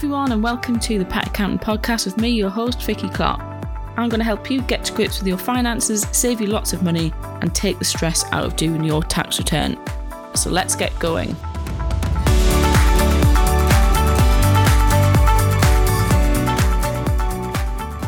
everyone, and welcome to the Pet Accounting Podcast with me, your host, Vicky Clark. I'm going to help you get to grips with your finances, save you lots of money, and take the stress out of doing your tax return. So let's get going.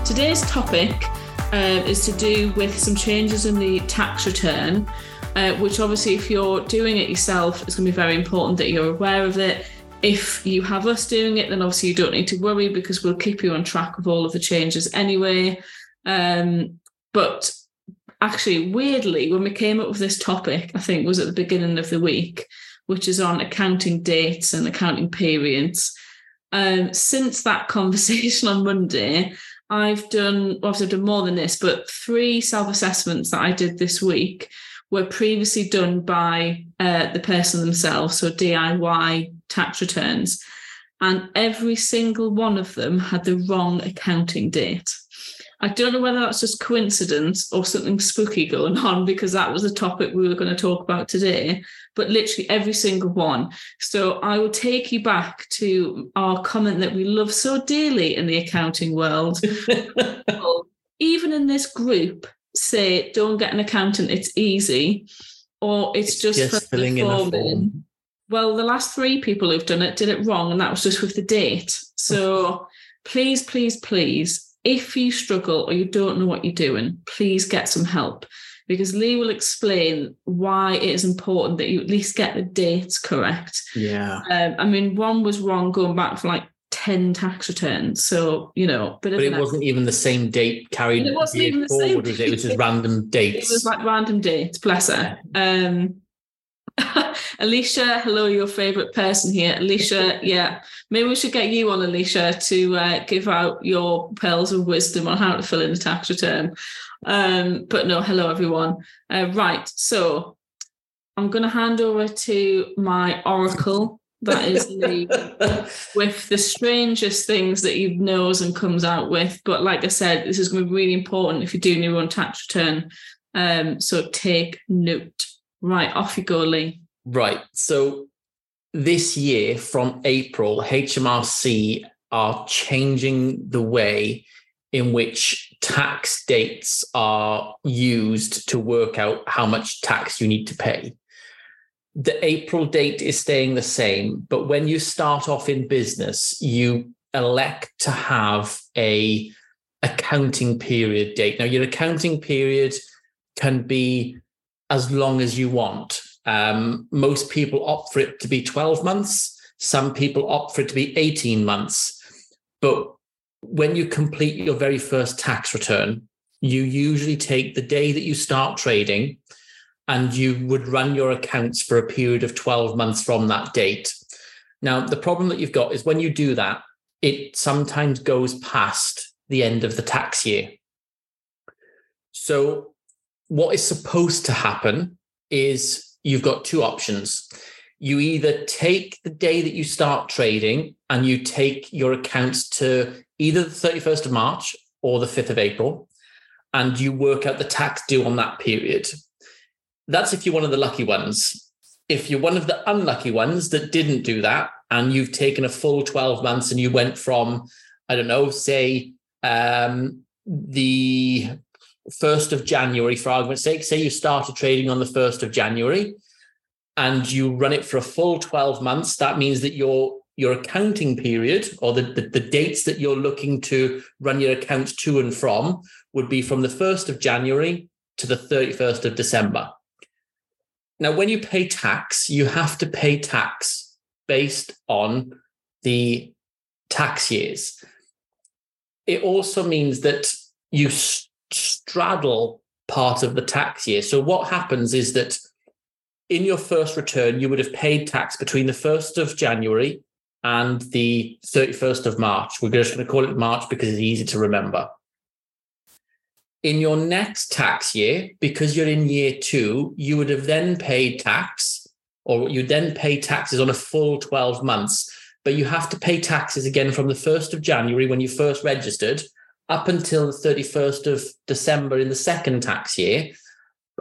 Today's topic uh, is to do with some changes in the tax return, uh, which obviously, if you're doing it yourself, it's going to be very important that you're aware of it if you have us doing it, then obviously you don't need to worry because we'll keep you on track of all of the changes anyway. Um, but actually, weirdly, when we came up with this topic, I think was at the beginning of the week, which is on accounting dates and accounting periods. Um, since that conversation on Monday, I've done, obviously, I've done more than this, but three self assessments that I did this week were previously done by uh, the person themselves, so DIY tax returns. And every single one of them had the wrong accounting date. I don't know whether that's just coincidence or something spooky going on because that was the topic we were going to talk about today, but literally every single one. So I will take you back to our comment that we love so dearly in the accounting world. Even in this group, say don't get an accountant it's easy or it's, just, just for filling in a form. Well the last three people who've done it did it wrong and that was just with the date so please please please if you struggle or you don't know what you're doing please get some help because lee will explain why it is important that you at least get the dates correct Yeah. um, i mean one was wrong going back for like 10 tax returns so you know But it wasn't even the same date carried It wasn't even the forward, same was it? It was just random It was like random dates, bless her. Um, Alicia, hello, your favourite person here. Alicia, yeah, maybe we should get you on, Alicia, to uh, give out your pearls of wisdom on how to fill in a tax return. Um, but no, hello, everyone. Uh, right, so I'm going to hand over to my oracle. That is Lee with the strangest things that he knows and comes out with. But like I said, this is going to be really important if you're doing your own tax return. Um, so take note. Right, off you go, Lee. Right. So this year from April, HMRC are changing the way in which tax dates are used to work out how much tax you need to pay. The April date is staying the same, but when you start off in business, you elect to have a accounting period date. Now, your accounting period can be as long as you want. Um, most people opt for it to be 12 months. Some people opt for it to be 18 months. But when you complete your very first tax return, you usually take the day that you start trading and you would run your accounts for a period of 12 months from that date. Now, the problem that you've got is when you do that, it sometimes goes past the end of the tax year. So, what is supposed to happen is you've got two options. You either take the day that you start trading and you take your accounts to either the 31st of March or the 5th of April, and you work out the tax due on that period. That's if you're one of the lucky ones. If you're one of the unlucky ones that didn't do that, and you've taken a full 12 months and you went from, I don't know, say um, the 1st of January, for argument's sake, say you started trading on the 1st of January and you run it for a full 12 months, that means that your your accounting period or the, the, the dates that you're looking to run your accounts to and from would be from the 1st of January to the 31st of December. Now, when you pay tax, you have to pay tax based on the tax years. It also means that you straddle part of the tax year. So, what happens is that in your first return, you would have paid tax between the 1st of January and the 31st of March. We're just going to call it March because it's easy to remember. In your next tax year, because you're in year two, you would have then paid tax, or you then pay taxes on a full 12 months. But you have to pay taxes again from the 1st of January when you first registered up until the 31st of December in the second tax year.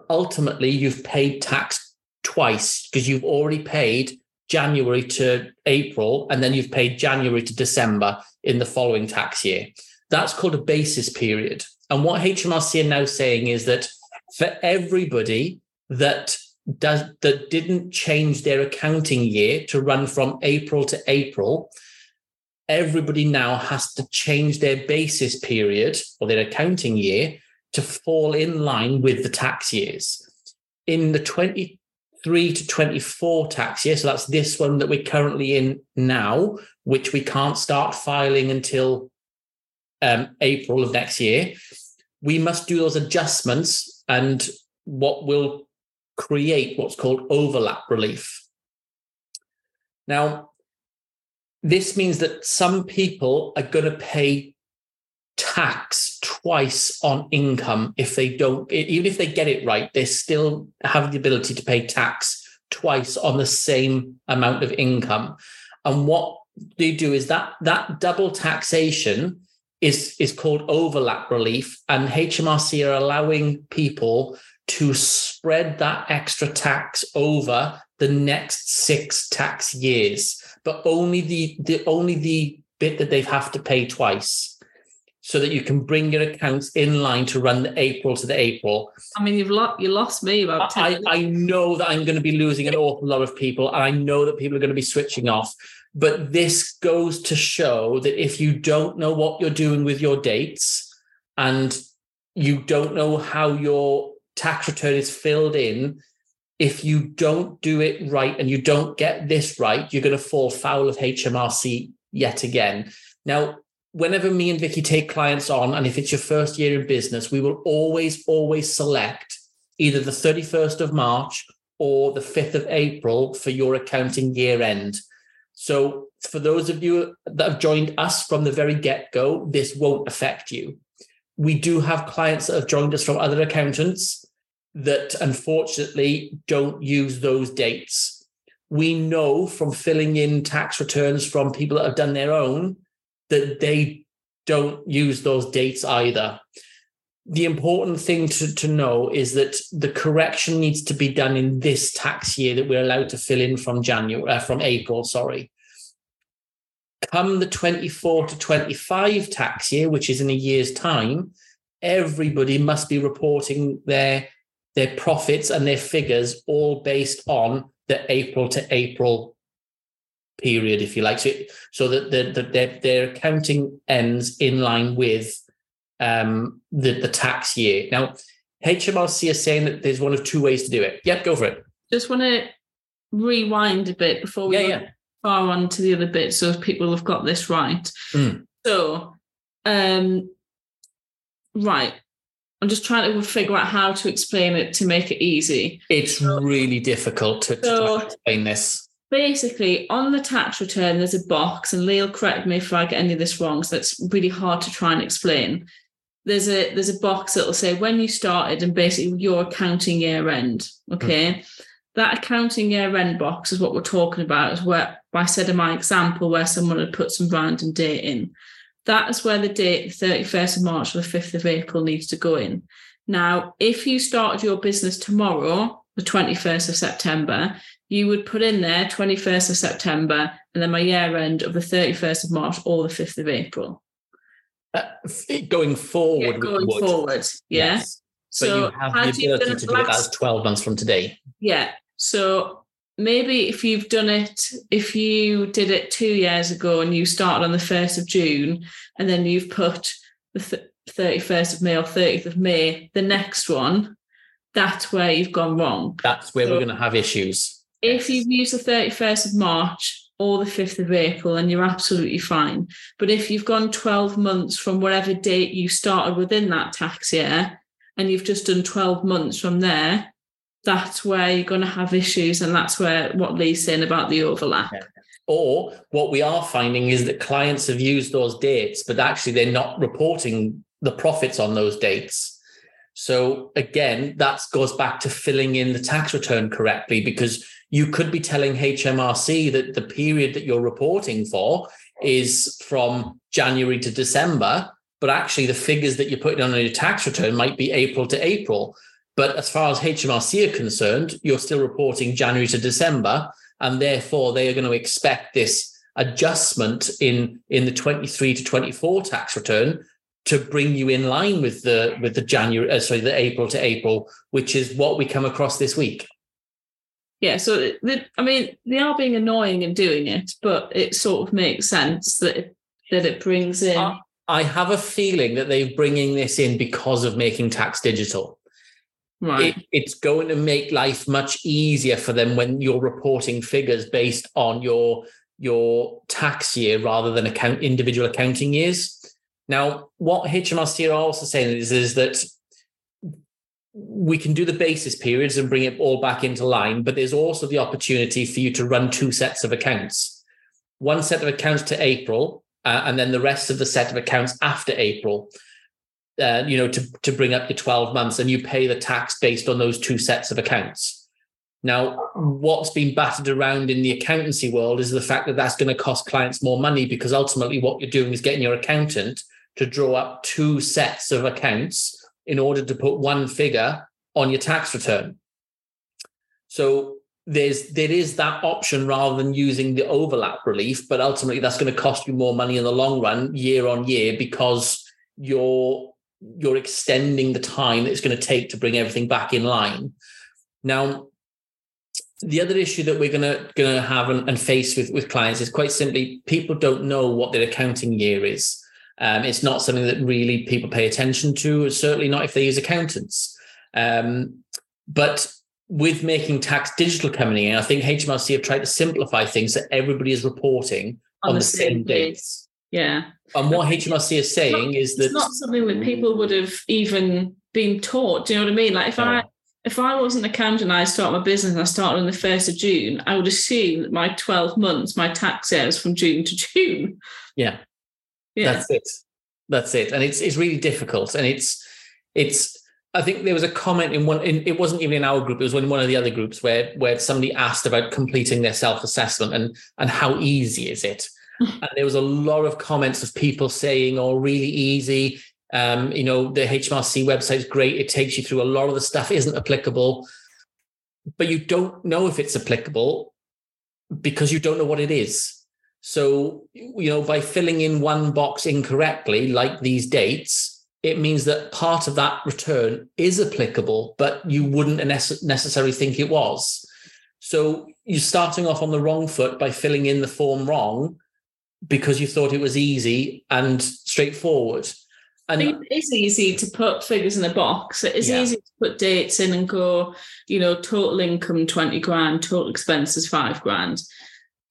Ultimately, you've paid tax twice because you've already paid January to April, and then you've paid January to December in the following tax year. That's called a basis period. And what HMRC are now saying is that for everybody that does that didn't change their accounting year to run from April to April, everybody now has to change their basis period or their accounting year to fall in line with the tax years. In the 23 to 24 tax year, so that's this one that we're currently in now, which we can't start filing until um, April of next year, we must do those adjustments and what will create what's called overlap relief. Now, this means that some people are going to pay tax twice on income if they don't, even if they get it right, they still have the ability to pay tax twice on the same amount of income. And what they do is that that double taxation is, is called overlap relief. And HMRC are allowing people to spread that extra tax over the next six tax years, but only the, the only the bit that they have to pay twice so that you can bring your accounts in line to run the April to the April. I mean, you've lost you lost me about. I, I know that I'm going to be losing an awful lot of people, and I know that people are going to be switching off. But this goes to show that if you don't know what you're doing with your dates, and you don't know how your tax return is filled in, if you don't do it right and you don't get this right, you're going to fall foul of HMRC yet again. Now, whenever me and Vicky take clients on, and if it's your first year in business, we will always, always select either the 31st of March or the 5th of April for your accounting year end. So, for those of you that have joined us from the very get go, this won't affect you. We do have clients that have joined us from other accountants that unfortunately don't use those dates. We know from filling in tax returns from people that have done their own that they don't use those dates either. The important thing to, to know is that the correction needs to be done in this tax year that we're allowed to fill in from January, uh, from April, sorry. Come the 24 to 25 tax year, which is in a year's time, everybody must be reporting their their profits and their figures all based on the April to April period, if you like. So, so that the, the, their, their accounting ends in line with um, the, the tax year. Now, HMRC is saying that there's one of two ways to do it. Yep, go for it. Just want to rewind a bit before we yeah, go far on to the other bit so people have got this right. Mm. So, um, right. I'm just trying to figure out how to explain it to make it easy. It's so, really difficult to, to so explain this. Basically, on the tax return, there's a box, and Lee'll correct me if I get any of this wrong. So it's really hard to try and explain. There's a there's a box that'll say when you started and basically your accounting year end. Okay. Mm. That accounting year end box is what we're talking about, is where I said in my example where someone had put some random date in that is where the date, the 31st of March or the 5th of April, needs to go in. Now, if you started your business tomorrow, the 21st of September, you would put in there 21st of September and then my year end of the 31st of March or the 5th of April. Uh, going forward, yeah, going forward, yeah. Yes. So but you have the ability to do it as 12 months from today. Yeah. So maybe if you've done it, if you did it two years ago and you started on the 1st of June and then you've put the th- 31st of May or 30th of May, the next one, that's where you've gone wrong. That's where so we're going to have issues. If you've used the 31st of March or the 5th of April, then you're absolutely fine. But if you've gone 12 months from whatever date you started within that tax year, and you've just done 12 months from there, that's where you're going to have issues. And that's where what Lee's saying about the overlap. Yeah. Or what we are finding is that clients have used those dates, but actually they're not reporting the profits on those dates. So again, that goes back to filling in the tax return correctly because you could be telling HMRC that the period that you're reporting for is from January to December, but actually the figures that you're putting on your tax return might be April to April. But as far as HMRC are concerned, you're still reporting January to December, and therefore they are going to expect this adjustment in in the 23 to 24 tax return to bring you in line with the with the January uh, sorry the April to April which is what we come across this week. Yeah so the, I mean they are being annoying and doing it but it sort of makes sense that it, that it brings in. I have a feeling that they're bringing this in because of making tax digital right it, it's going to make life much easier for them when you're reporting figures based on your your tax year rather than account individual accounting years. Now, what HMRC are also saying is, is that we can do the basis periods and bring it all back into line, but there's also the opportunity for you to run two sets of accounts. One set of accounts to April, uh, and then the rest of the set of accounts after April. Uh, you know, to to bring up your 12 months, and you pay the tax based on those two sets of accounts. Now, what's been battered around in the accountancy world is the fact that that's going to cost clients more money because ultimately what you're doing is getting your accountant to draw up two sets of accounts in order to put one figure on your tax return. So there's there is that option rather than using the overlap relief, but ultimately that's going to cost you more money in the long run, year on year, because you're you're extending the time that it's going to take to bring everything back in line. Now, the other issue that we're gonna gonna have and, and, face with with clients is quite simply people don't know what their accounting year is. Um, it's not something that really people pay attention to. Certainly not if they use accountants. Um, but with making tax digital coming in, I think HMRC have tried to simplify things so everybody is reporting on, on the, the, same, same dates. Yeah. And what HMRC is saying not, is that it's not something that people would have even been taught. Do you know what I mean? Like if I if I wasn't an accountant and I start my business and I started on the 1st of June, I would assume that my 12 months, my tax year is from June to June. Yeah. Yeah. That's it. That's it. And it's it's really difficult. And it's it's I think there was a comment in one in, it wasn't even in our group, it was in one of the other groups where where somebody asked about completing their self-assessment and and how easy is it? and there was a lot of comments of people saying, oh, really easy. Um, you know, the HMRC website is great. It takes you through a lot of the stuff isn't applicable, but you don't know if it's applicable because you don't know what it is. So, you know, by filling in one box incorrectly, like these dates, it means that part of that return is applicable, but you wouldn't necessarily think it was. So you're starting off on the wrong foot by filling in the form wrong because you thought it was easy and straightforward. And it is easy to put figures in a box. It is yeah. easy to put dates in and go, you know, total income 20 grand, total expenses five grand.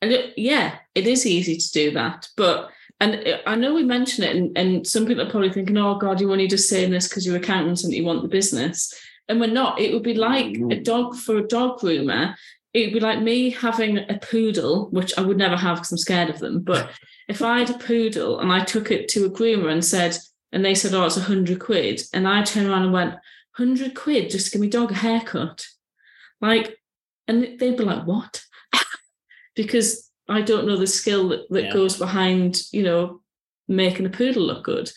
And it, yeah, it is easy to do that. But, and I know we mention it, and, and some people are probably thinking, oh God, you only just saying this because you're accountants and you want the business. And we're not. It would be like a mm-hmm. dog for a dog groomer. It would be like me having a poodle, which I would never have because I'm scared of them. But if I had a poodle and I took it to a groomer and said, and they said, oh, it's a hundred quid. And I turned around and went, hundred quid just to give me dog a haircut. Like, and they'd be like, what? because I don't know the skill that, that yeah. goes behind, you know, making a poodle look good.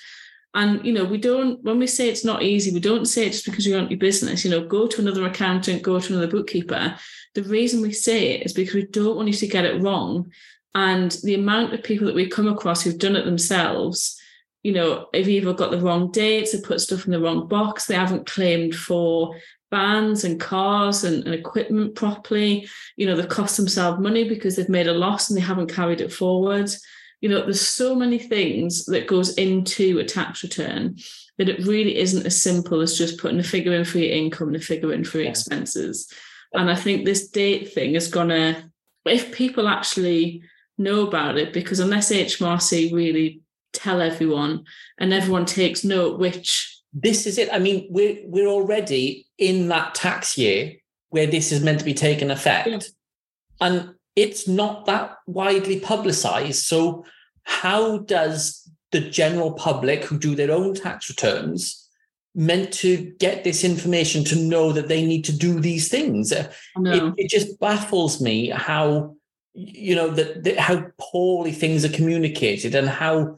And, you know, we don't, when we say it's not easy, we don't say it just because you want your business, you know, go to another accountant, go to another bookkeeper. The reason we say it is because we don't want you to get it wrong. And the amount of people that we come across who've done it themselves, you know, have either got the wrong dates, have put stuff in the wrong box, they haven't claimed for vans and cars and, and, equipment properly. You know, they've cost themselves money because they've made a loss and they haven't carried it forward. You know, there's so many things that goes into a tax return that it really isn't as simple as just putting a figure in for your income and a figure in for your expenses. And I think this date thing is gonna, if people actually know about it, because unless HMRC really tell everyone and everyone takes note which this is it. I mean we're we're already in that tax year where this is meant to be taking effect. Yeah. and it's not that widely publicized. So how does the general public who do their own tax returns meant to get this information to know that they need to do these things. Uh, it, it, just baffles me how you know that, that how poorly things are communicated and how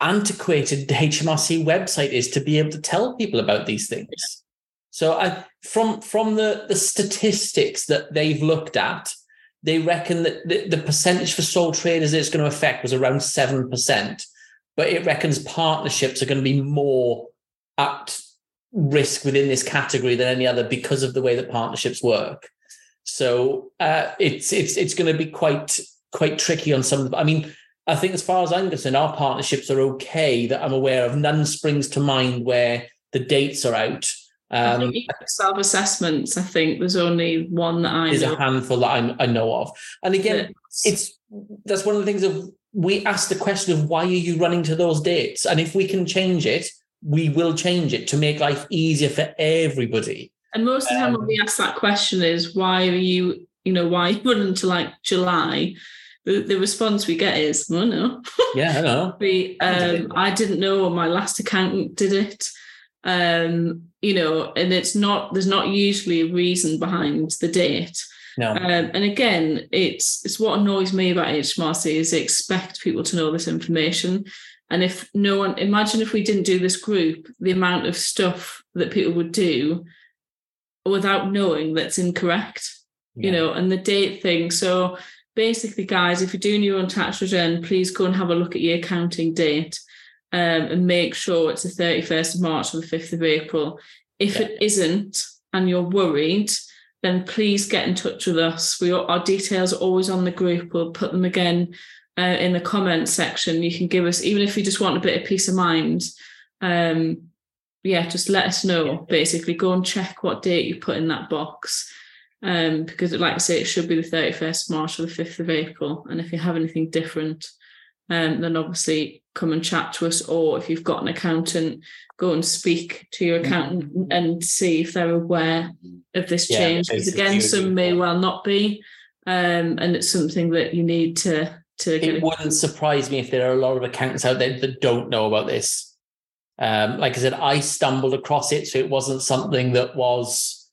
antiquated the HMRC website is to be able to tell people about these things. So I from from the the statistics that they've looked at, they reckon that the, the percentage for sole traders it's going to affect was around 7%, but it reckons partnerships are going to be more at risk within this category than any other because of the way that partnerships work. So uh, it's it's it's going to be quite quite tricky on some. Of the, I mean, I think as far as I'm concerned, our partnerships are okay that I'm aware of. None springs to mind where the dates are out. Um, self assessments. I think there's only one that I there's know. a handful that I, I know of, and again, it's that's one of the things of we ask the question of why are you running to those dates, and if we can change it, we will change it to make life easier for everybody. And most of the time, um, when we ask that question is why are you, you know, why running to like July? The, the response we get is, oh no. Yeah, I know. we, um, I didn't know my last accountant did it um, you know, and it's not there's not usually a reason behind the date. No. Um, and again, it's it's what annoys me about HMRC is they expect people to know this information. And if no one imagine if we didn't do this group, the amount of stuff that people would do without knowing that's incorrect. Yeah. You know, and the date thing. So basically, guys, if you're doing your own tax return, please go and have a look at your accounting date um, and make sure it's the 31st of March or the 5th of April. If yeah. it isn't and you're worried, then please get in touch with us. We our details are always on the group. We'll put them again uh, in the comments section. You can give us even if you just want a bit of peace of mind. Um, yeah, just let us know. Basically, go and check what date you put in that box. Um, because like I say, it should be the 31st of March or the 5th of April. And if you have anything different, um, then obviously come and chat to us. Or if you've got an accountant, go and speak to your accountant mm-hmm. and see if they're aware of this yeah, change. Because again, some may well not be, um, and it's something that you need to to. It wouldn't surprise me if there are a lot of accountants out there that don't know about this. Um, like I said, I stumbled across it, so it wasn't something that was,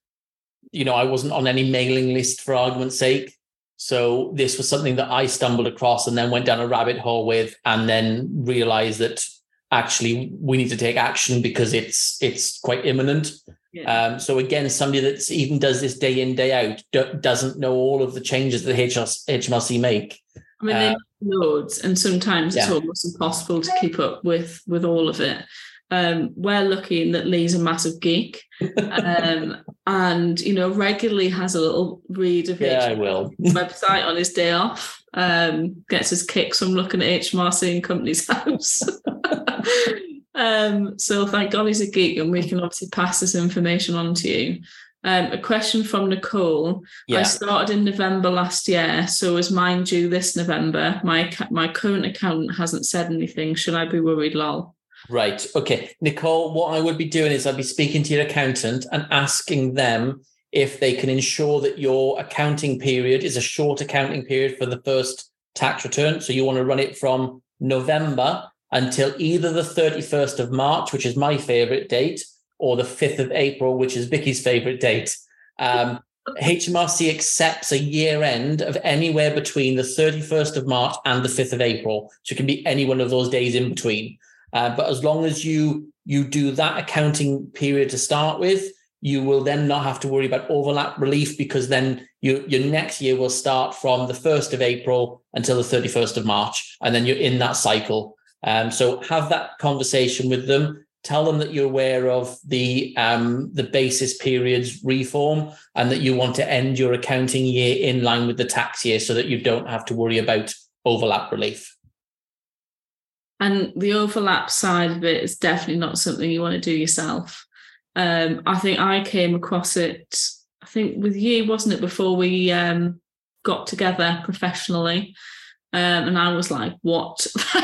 you know, I wasn't on any mailing list for argument's sake. So this was something that I stumbled across and then went down a rabbit hole with, and then realized that actually we need to take action because it's it's quite imminent. Yeah. Um, so again, somebody that even does this day in day out do, doesn't know all of the changes that HMRC, HMRC make. I mean, uh, loads, and sometimes it's almost impossible to keep up with with all of it. Um, we're lucky in that Lee's a massive geek, um, and you know regularly has a little read of yeah, I will website on his day off. Um, gets his kicks from looking at HMRC and Companies House. um, so thank God he's a geek, and we can obviously pass this information on to you. Um, a question from Nicole. Yeah. I started in November last year, so is mine due this November? My my current accountant hasn't said anything. Should I be worried? Lol. Right. Okay. Nicole, what I would be doing is I'd be speaking to your accountant and asking them if they can ensure that your accounting period is a short accounting period for the first tax return. So you want to run it from November until either the 31st of March, which is my favorite date, or the 5th of April, which is Vicky's favorite date. Um, HMRC accepts a year end of anywhere between the 31st of March and the 5th of April. So it can be any one of those days in between. Uh, but as long as you you do that accounting period to start with, you will then not have to worry about overlap relief because then you, your next year will start from the 1st of April until the 31st of March. And then you're in that cycle. Um, so have that conversation with them. Tell them that you're aware of the um, the basis periods reform and that you want to end your accounting year in line with the tax year so that you don't have to worry about overlap relief. And the overlap side of it is definitely not something you want to do yourself. Um, I think I came across it, I think with you, wasn't it, before we um, got together professionally? Um, and I was like, what?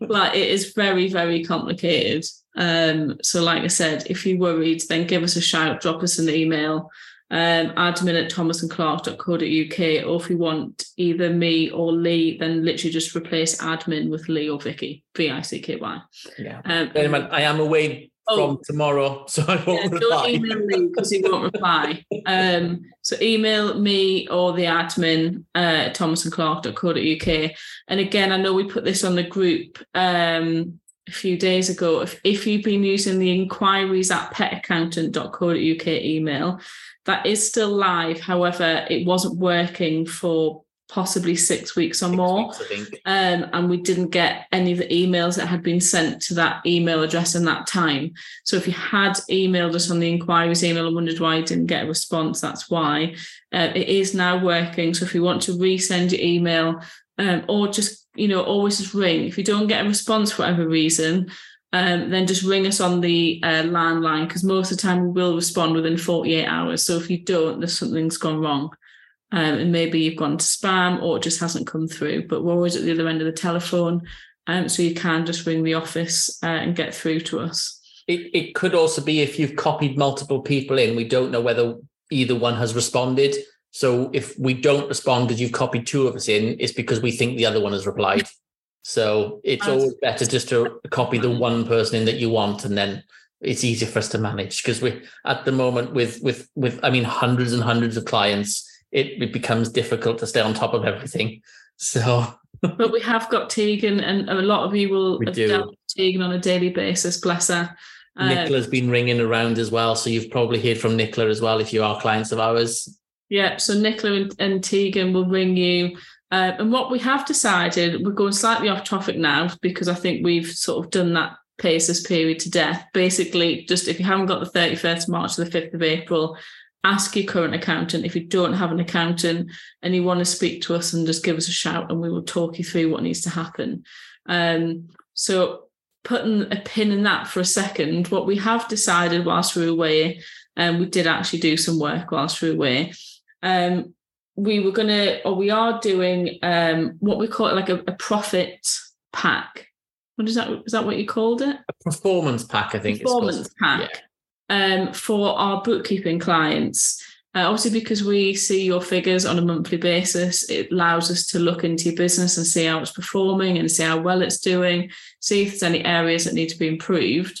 like, it is very, very complicated. Um, so, like I said, if you're worried, then give us a shout, drop us an email um, admin at thomasandclark.co.uk, or if you want either me or Lee, then literally just replace admin with Lee or Vicky, V I C K Y. Yeah. Um, I am away oh, from tomorrow, so I won't yeah, reply. Don't email Lee because he won't reply. Um, so email me or the admin uh, at thomasandclark.co.uk. And again, I know we put this on the group. Um, a few days ago. If, if you've been using the inquiries at petaccountant.co.uk email, that is still live. However, it wasn't working for possibly six weeks or six more. Weeks, um, and we didn't get any of the emails that had been sent to that email address in that time. So if you had emailed us on the inquiries email and wondered why you didn't get a response, that's why. Uh, it is now working. So if you want to resend your email um, or just, you know, always just ring. If you don't get a response for whatever reason, um, then just ring us on the uh, landline because most of the time we will respond within 48 hours. So if you don't, there's something's gone wrong um, and maybe you've gone to spam or it just hasn't come through. But we're always at the other end of the telephone, um, so you can just ring the office uh, and get through to us. It, it could also be if you've copied multiple people in, we don't know whether either one has responded. So if we don't respond because you've copied two of us in, it's because we think the other one has replied. So it's always better just to copy the one person in that you want, and then it's easier for us to manage because we at the moment with with with I mean hundreds and hundreds of clients it, it becomes difficult to stay on top of everything. So, but we have got Tegan, and a lot of you will we have do. dealt with Tegan on a daily basis. Bless her. Uh, Nicola's been ringing around as well, so you've probably heard from Nicola as well if you are clients of ours. Yeah, so Nicola and, and Tegan will ring you. Uh, and what we have decided, we're going slightly off topic now because I think we've sort of done that basis period to death. Basically, just if you haven't got the 31st March to the 5th of April, ask your current accountant. If you don't have an accountant and you want to speak to us and just give us a shout and we will talk you through what needs to happen. Um, so putting a pin in that for a second, what we have decided whilst we were away, and um, we did actually do some work whilst we were away. Um, we were gonna, or we are doing um, what we call it like a, a profit pack. What is that? Is that what you called it? A performance pack, I think. Performance pack. Yeah um, for our bookkeeping clients. Uh, obviously, because we see your figures on a monthly basis, it allows us to look into your business and see how it's performing and see how well it's doing, see if there's any areas that need to be improved.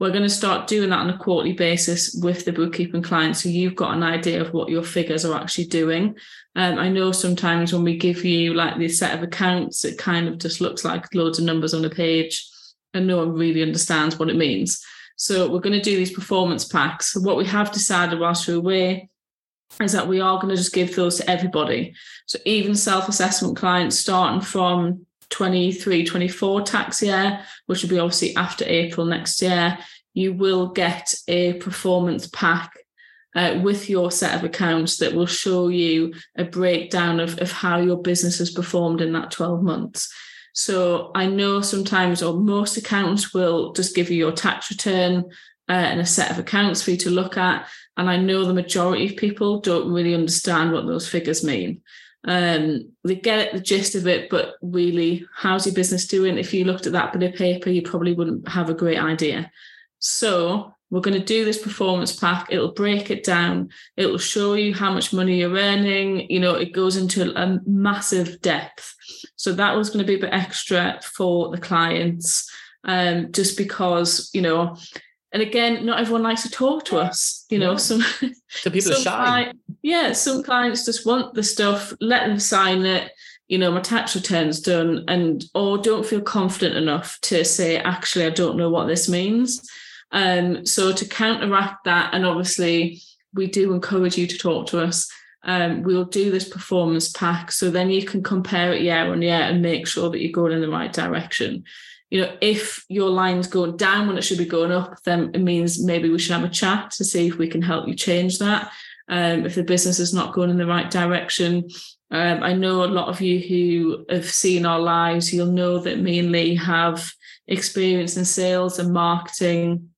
We're going to start doing that on a quarterly basis with the bookkeeping clients. So you've got an idea of what your figures are actually doing. Um, I know sometimes when we give you like this set of accounts, it kind of just looks like loads of numbers on a page and no one really understands what it means. So we're going to do these performance packs. What we have decided whilst we're away is that we are going to just give those to everybody. So even self-assessment clients starting from 23, 24 tax year, which will be obviously after April next year, you will get a performance pack uh, with your set of accounts that will show you a breakdown of, of how your business has performed in that 12 months. So I know sometimes, or most accountants will just give you your tax return uh, and a set of accounts for you to look at. And I know the majority of people don't really understand what those figures mean. Um, they get the gist of it, but really, how's your business doing? If you looked at that bit of paper, you probably wouldn't have a great idea. So we're going to do this performance pack. It'll break it down. It'll show you how much money you're earning. You know, it goes into a massive depth. So that was going to be a bit extra for the clients, um, just because, you know, and again, not everyone likes to talk to us. You know, some so people some are shy. yeah, some clients just want the stuff, let them sign it. You know, my tax return's done, and or don't feel confident enough to say, actually, I don't know what this means. Um, so to counteract that, and obviously we do encourage you to talk to us um, we'll do this performance pack. So then you can compare it year on year and make sure that you're going in the right direction. You know if your line's going down when it should be going up then it means maybe we should have a chat to see if we can help you change that. Um, if the business is not going in the right direction. Um, i know a lot of you who have seen our lives you'll know that lee have experience in sales and marketing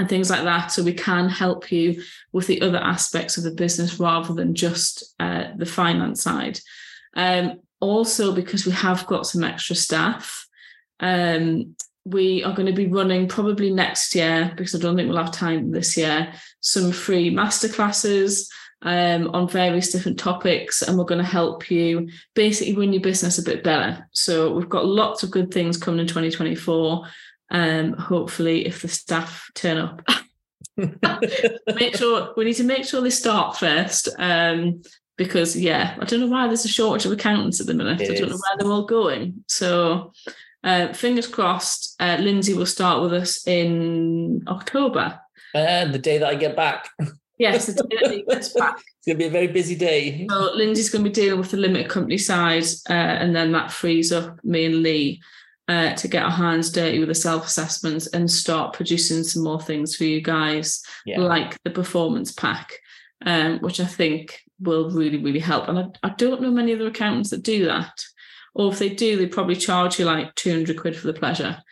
and things like that. So we can help you with the other aspects of the business rather than just uh, the finance side. Um, also, because we have got some extra staff, um, we are going to be running probably next year because I don't think we'll have time this year. Some free masterclasses um, on various different topics, and we're going to help you basically run your business a bit better. So we've got lots of good things coming in 2024 um, hopefully, if the staff turn up. make sure we need to make sure they start first. Um, because yeah, I don't know why there's a shortage of accountants at the minute. It I don't is. know where they're all going. So Uh, fingers crossed, uh, Lindsay will start with us in October. And the day that I get back. Yes, the day that he gets back. It's going to be a very busy day. So Lindsay's going to be dealing with the limited company side, uh, and then that frees up me and Lee uh, to get our hands dirty with the self assessments and start producing some more things for you guys, Yeah. like the performance pack, um, which I think will really, really help. And I, I don't know many other accountants that do that. Or if they do, they probably charge you like 200 quid for the pleasure.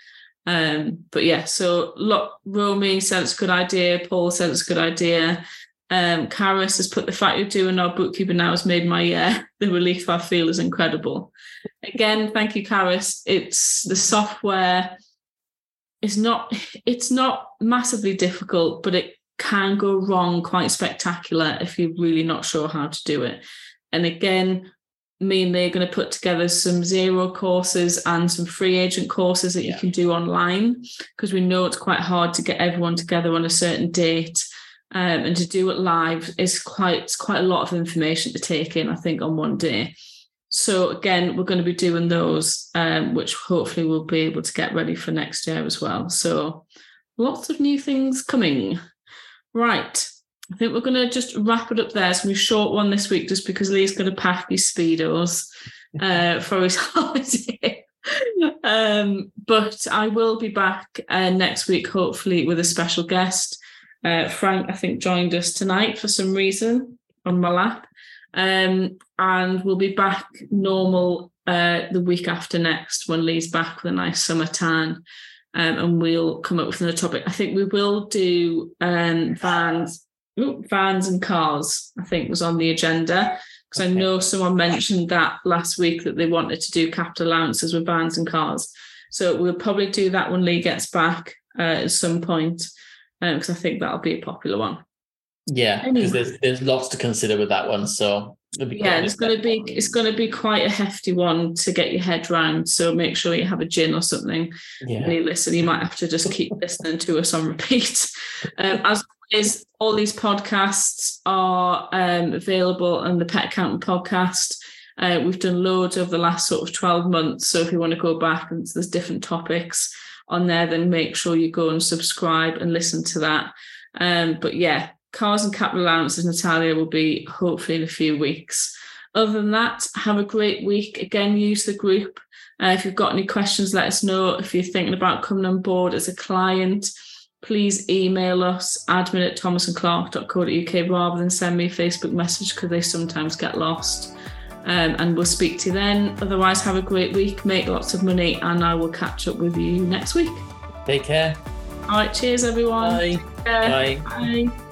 Um, but yeah, so look, Romy said a good idea. Paul said it's a good idea. Um, Karis has put the fact you're doing our bookkeeping now has made my year. The relief I feel is incredible. Again, thank you, Karis. It's the software is not it's not massively difficult, but it can go wrong quite spectacular if you're really not sure how to do it. And again, me and they're going to put together some Xero courses and some FreeAgent courses that you Yeah. can do online because we know it's quite hard to get everyone together on a certain date. Um, and to do it live is quite it's quite a lot of information to take in, I think, on one day. So again, we're going to be doing those, um, which hopefully we'll be able to get ready for next year as well. So lots of new things coming. Right. I think we're going to just wrap it up there. To a short one this week just because Lee's going to pack his Speedos uh, for his holiday. um, but I will be back uh, next week, hopefully, with a special guest. Uh, Frank, I think, joined us tonight for some reason on my lap. Um, and we'll be back normal uh, the week after next when Lee's back with a nice summer tan. Um, and we'll come up with another topic. I think we will do um, vans, ooh, vans and cars. I think was on the agenda because I know someone mentioned that last week that they wanted to do capital allowances with vans and cars. So we'll probably do that when Lee gets back uh, at some point because I think that'll be a popular one. Yeah, Anyway. because there's there's lots to consider with that one. So be Yeah, it's going to be it's going to be quite a hefty one to get your head round. So make sure you have a gin or something yeah. when you listen. You might have to just keep listening to us on repeat. Um, as always, all these podcasts are um, available on the Pet Accountant podcast. Uh, we've done loads over the last sort of 12 months. So if you want to go back and there's different topics on there, then make sure you go and subscribe and listen to that. Um, but yeah, cars and capital allowances, Natalia, will be hopefully in a few weeks. Other than that, have a great week. Again, use the group. Uh, if you've got any questions, let us know. If you're thinking about coming on board as a client, please email us admin at thomasandclark.co.uk rather than send me a Facebook message because they sometimes get lost. Um, and we'll speak to you then. Otherwise, have a great week, make lots of money, and I will catch up with you next week. Take care. All right, cheers, everyone. Bye. Bye. Bye.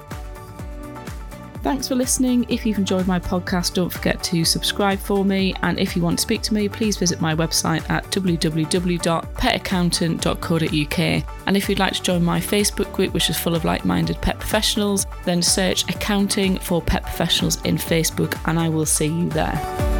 Thanks for listening. If you've enjoyed my podcast, don't forget to subscribe for me. And if you want to speak to me, please visit my website at www.petaccountant.co.uk. And if you'd like to join my Facebook group, which is full of like minded pet professionals, then search Accounting for Pet Professionals in Facebook, and I will see you there.